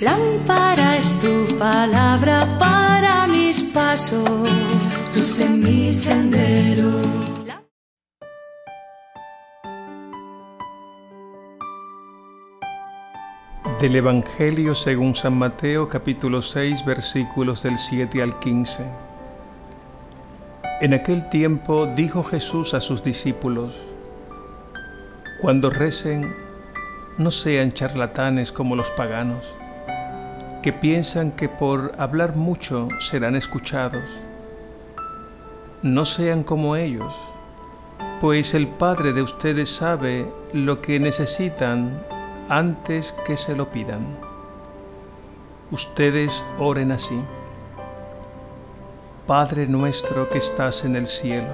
Lámpara es tu palabra para mis pasos, luz en mi sendero. Del Evangelio según San Mateo capítulo 6 versículos del 7 al 15. En aquel tiempo dijo Jesús a sus discípulos, Cuando recen, no sean charlatanes como los paganos, que piensan que por hablar mucho serán escuchados. No sean como ellos, pues el Padre de ustedes sabe lo que necesitan antes que se lo pidan. Ustedes oren así. Padre nuestro que estás en el cielo,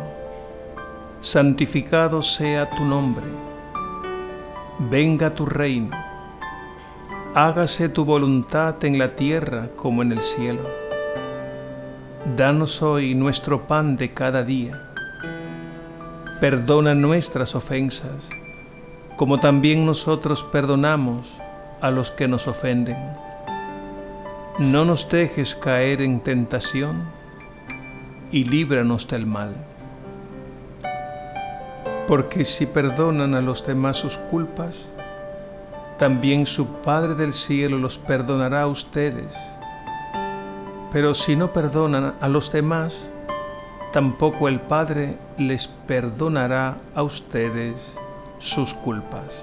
santificado sea tu nombre. Venga tu reino. Hágase tu voluntad en la tierra como en el cielo. Danos hoy nuestro pan de cada día. Perdona nuestras ofensas como también nosotros perdonamos a los que nos ofenden. No nos dejes caer en tentación y líbranos del mal. Porque si perdonan a los demás sus culpas, también su Padre del cielo los perdonará a ustedes. Pero si no perdonan a los demás, tampoco el Padre les perdonará a ustedes sus culpas.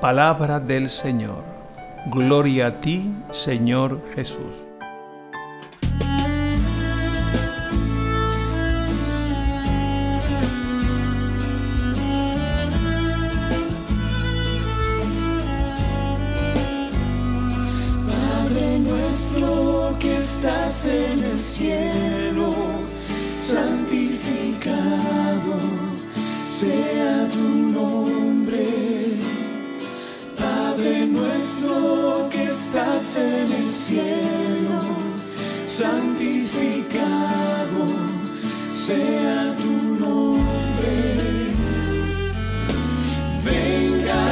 Palabra del Señor. Gloria a ti, Señor Jesús. Estás en el cielo, santificado sea tu nombre. Padre nuestro que estás en el cielo, santificado sea tu nombre. Venga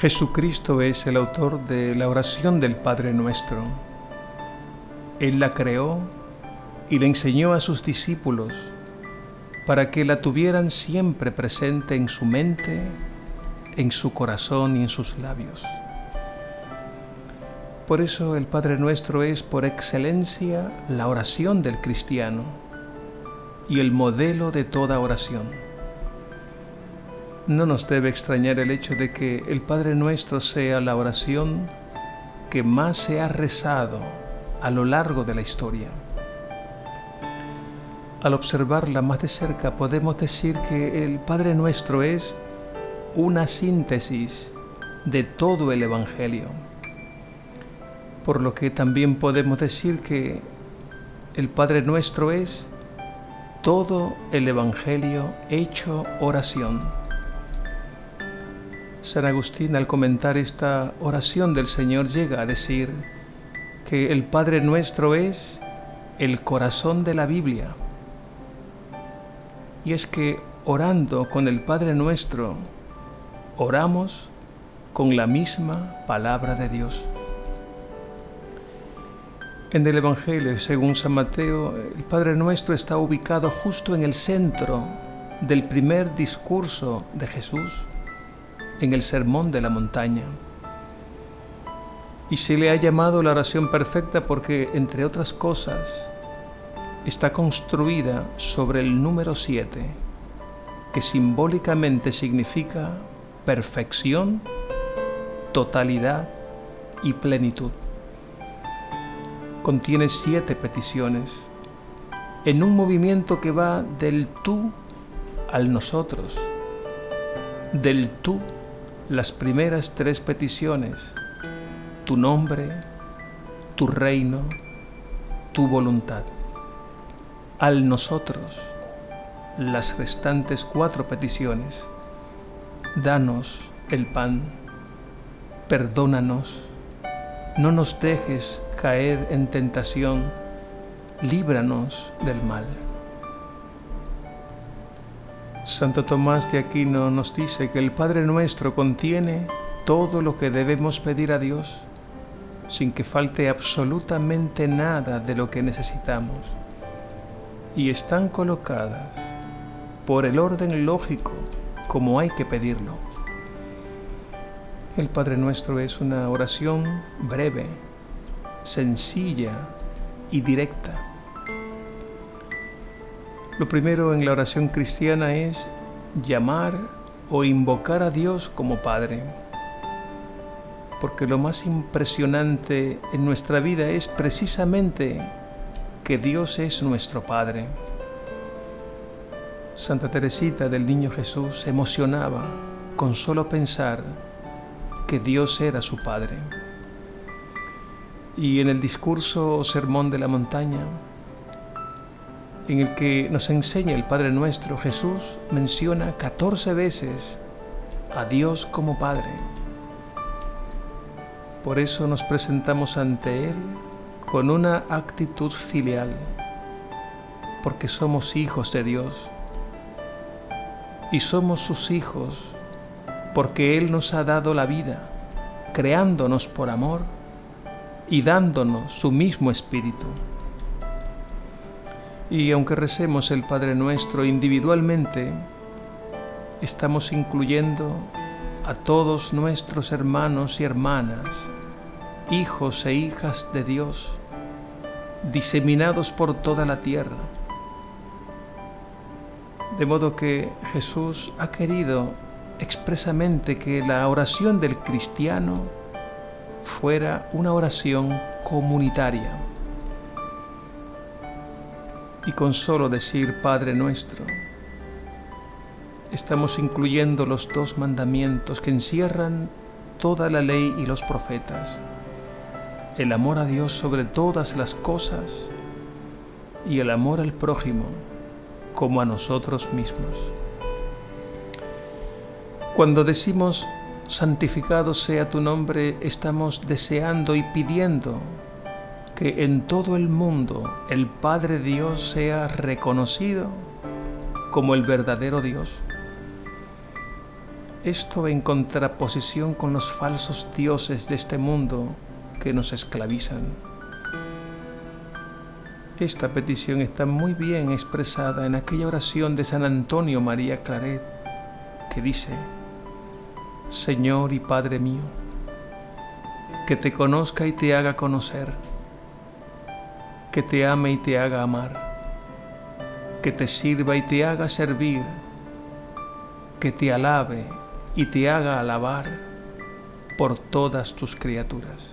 Jesucristo es el autor de la oración del Padre nuestro. Él la creó y la enseñó a sus discípulos para que la tuvieran siempre presente en su mente, en su corazón y en sus labios. Por eso el Padre nuestro es por excelencia la oración del cristiano y el modelo de toda oración. No nos debe extrañar el hecho de que el Padre nuestro sea la oración que más se ha rezado a lo largo de la historia. Al observarla más de cerca podemos decir que el Padre Nuestro es una síntesis de todo el Evangelio. Por lo que también podemos decir que el Padre Nuestro es todo el Evangelio hecho oración. San Agustín al comentar esta oración del Señor llega a decir que el Padre Nuestro es el corazón de la Biblia. Y es que orando con el Padre Nuestro, oramos con la misma palabra de Dios. En el Evangelio, según San Mateo, el Padre Nuestro está ubicado justo en el centro del primer discurso de Jesús, en el Sermón de la Montaña. Y se le ha llamado la oración perfecta porque, entre otras cosas, está construida sobre el número 7, que simbólicamente significa perfección, totalidad y plenitud contiene siete peticiones en un movimiento que va del tú al nosotros. Del tú, las primeras tres peticiones, tu nombre, tu reino, tu voluntad. Al nosotros, las restantes cuatro peticiones, danos el pan, perdónanos, no nos dejes caer en tentación, líbranos del mal. Santo Tomás de Aquino nos dice que el Padre nuestro contiene todo lo que debemos pedir a Dios sin que falte absolutamente nada de lo que necesitamos y están colocadas por el orden lógico como hay que pedirlo. El Padre Nuestro es una oración breve, sencilla y directa. Lo primero en la oración cristiana es llamar o invocar a Dios como Padre. Porque lo más impresionante en nuestra vida es precisamente que Dios es nuestro Padre. Santa Teresita del Niño Jesús se emocionaba con solo pensar que Dios era su Padre. Y en el discurso Sermón de la Montaña, en el que nos enseña el Padre Nuestro, Jesús menciona 14 veces a Dios como Padre. Por eso nos presentamos ante Él con una actitud filial, porque somos hijos de Dios y somos sus hijos porque Él nos ha dado la vida, creándonos por amor y dándonos su mismo espíritu. Y aunque recemos el Padre Nuestro individualmente, estamos incluyendo a todos nuestros hermanos y hermanas, hijos e hijas de Dios, diseminados por toda la tierra. De modo que Jesús ha querido expresamente que la oración del cristiano fuera una oración comunitaria. Y con solo decir Padre nuestro, estamos incluyendo los dos mandamientos que encierran toda la ley y los profetas, el amor a Dios sobre todas las cosas y el amor al prójimo como a nosotros mismos. Cuando decimos santificado sea tu nombre, estamos deseando y pidiendo que en todo el mundo el Padre Dios sea reconocido como el verdadero Dios. Esto en contraposición con los falsos dioses de este mundo que nos esclavizan. Esta petición está muy bien expresada en aquella oración de San Antonio María Claret que dice, Señor y Padre mío, que te conozca y te haga conocer, que te ame y te haga amar, que te sirva y te haga servir, que te alabe y te haga alabar por todas tus criaturas.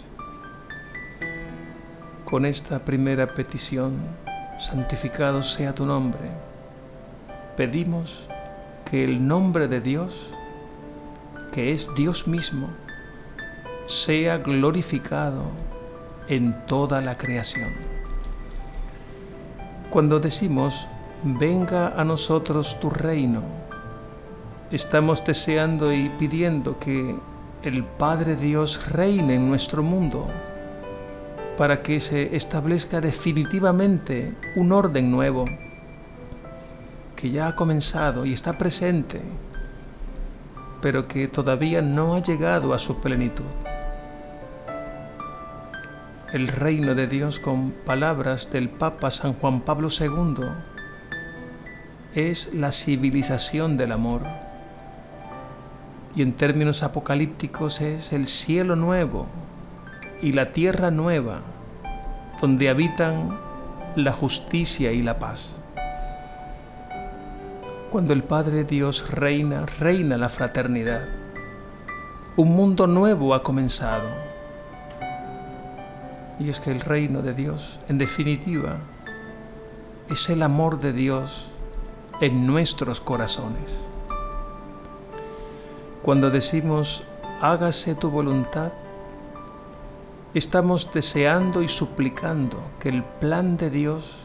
con esta primera petición, santificado sea tu nombre, pedimos que el nombre de Dios, que es Dios mismo, sea glorificado en toda la creación. Cuando decimos, venga a nosotros tu reino, estamos deseando y pidiendo que el Padre Dios reine en nuestro mundo para que se establezca definitivamente un orden nuevo que ya ha comenzado y está presente, pero que todavía no ha llegado a su plenitud. El reino de Dios con palabras del Papa San Juan Pablo II es la civilización del amor. Y en términos apocalípticos es el cielo nuevo y la tierra nueva, donde habitan la justicia y la paz. Cuando el Padre Dios reina, reina la fraternidad. Un mundo nuevo ha comenzado. Y es que el reino de Dios, en definitiva, es el amor de Dios en nuestros corazones. Cuando decimos, hágase tu voluntad, estamos deseando y suplicando que el plan de Dios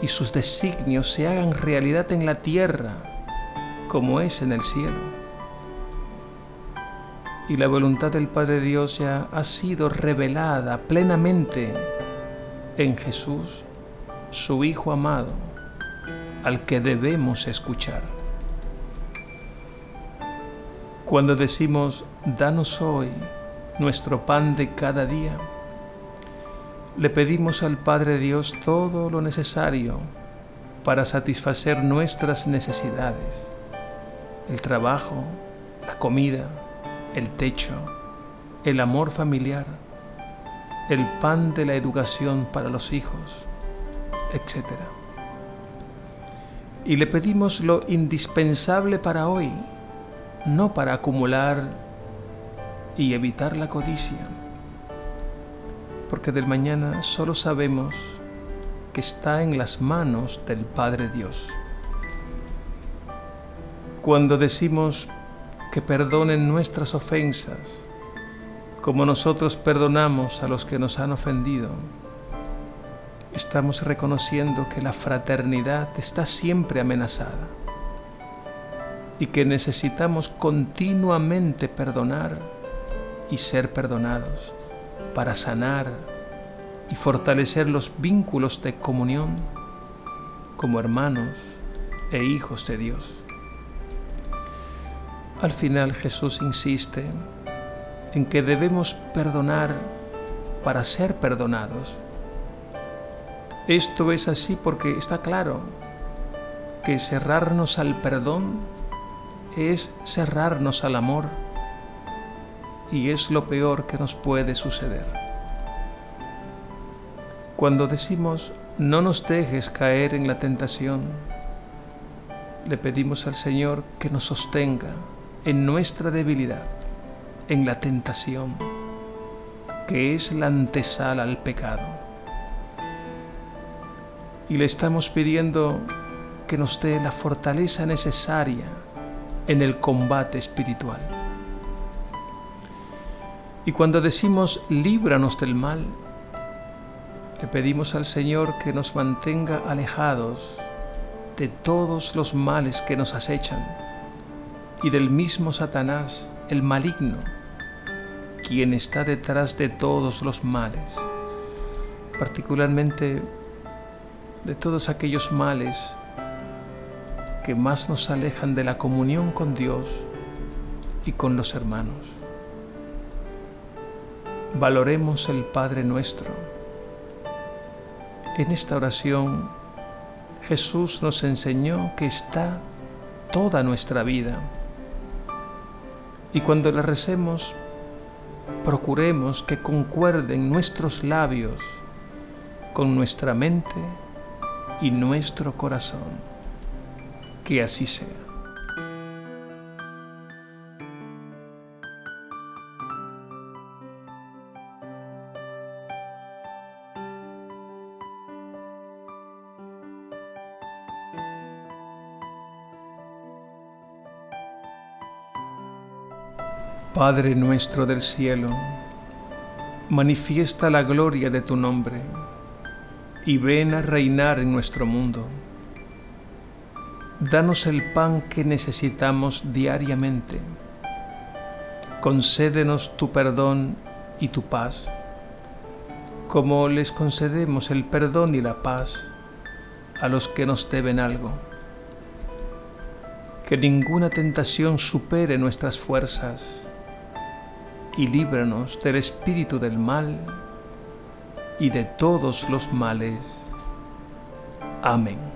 y sus designios se hagan realidad en la tierra como es en el cielo. Y la voluntad del Padre Dios ya ha sido revelada plenamente en Jesús, su Hijo amado al que debemos escuchar. Cuando decimos, danos hoy nuestro pan de cada día, le pedimos al Padre Dios todo lo necesario para satisfacer nuestras necesidades, el trabajo, la comida, el techo, el amor familiar, el pan de la educación para los hijos, etc y le pedimos lo indispensable para hoy, no para acumular y evitar la codicia, porque del mañana solo sabemos que está en las manos del Padre Dios. Cuando decimos que perdonen nuestras ofensas, como nosotros perdonamos a los que nos han ofendido, estamos reconociendo que la fraternidad está siempre amenazada y que necesitamos continuamente perdonar y ser perdonados para sanar y fortalecer los vínculos de comunión como hermanos e hijos de Dios. Al final Jesús insiste en que debemos perdonar para ser perdonados esto es así porque está claro que cerrarnos al perdón es cerrarnos al amor y es lo peor que nos puede suceder. Cuando decimos no nos dejes caer en la tentación, le pedimos al Señor que nos sostenga en nuestra debilidad, en la tentación, que es la antesala al pecado y le estamos pidiendo que nos dé la fortaleza necesaria en el combate espiritual. Y cuando decimos líbranos del mal, le pedimos al Señor que nos mantenga alejados de todos los males que nos acechan y del mismo Satanás, el maligno, quien está detrás de todos los males, particularmente de todos aquellos males que más nos alejan de la comunión con Dios y con los hermanos. Valoremos el Padre nuestro. En esta oración Jesús nos enseñó que está toda nuestra vida. Y cuando la recemos, procuremos que concuerden nuestros labios con nuestra mente y nuestro corazón. Que así sea. Padre nuestro del cielo, manifiesta la gloria de tu nombre y ven a reinar en nuestro mundo. Danos el pan que necesitamos diariamente. Concédenos tu perdón y tu paz, como les concedemos el perdón y la paz a los que nos deben algo. Que ninguna tentación supere nuestras fuerzas y líbranos del espíritu del mal y de todos los males. Amén.